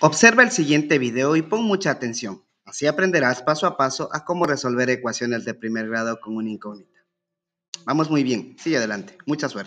Observa el siguiente video y pon mucha atención. Así aprenderás paso a paso a cómo resolver ecuaciones de primer grado con una incógnita. Vamos muy bien. Sigue adelante. Mucha suerte.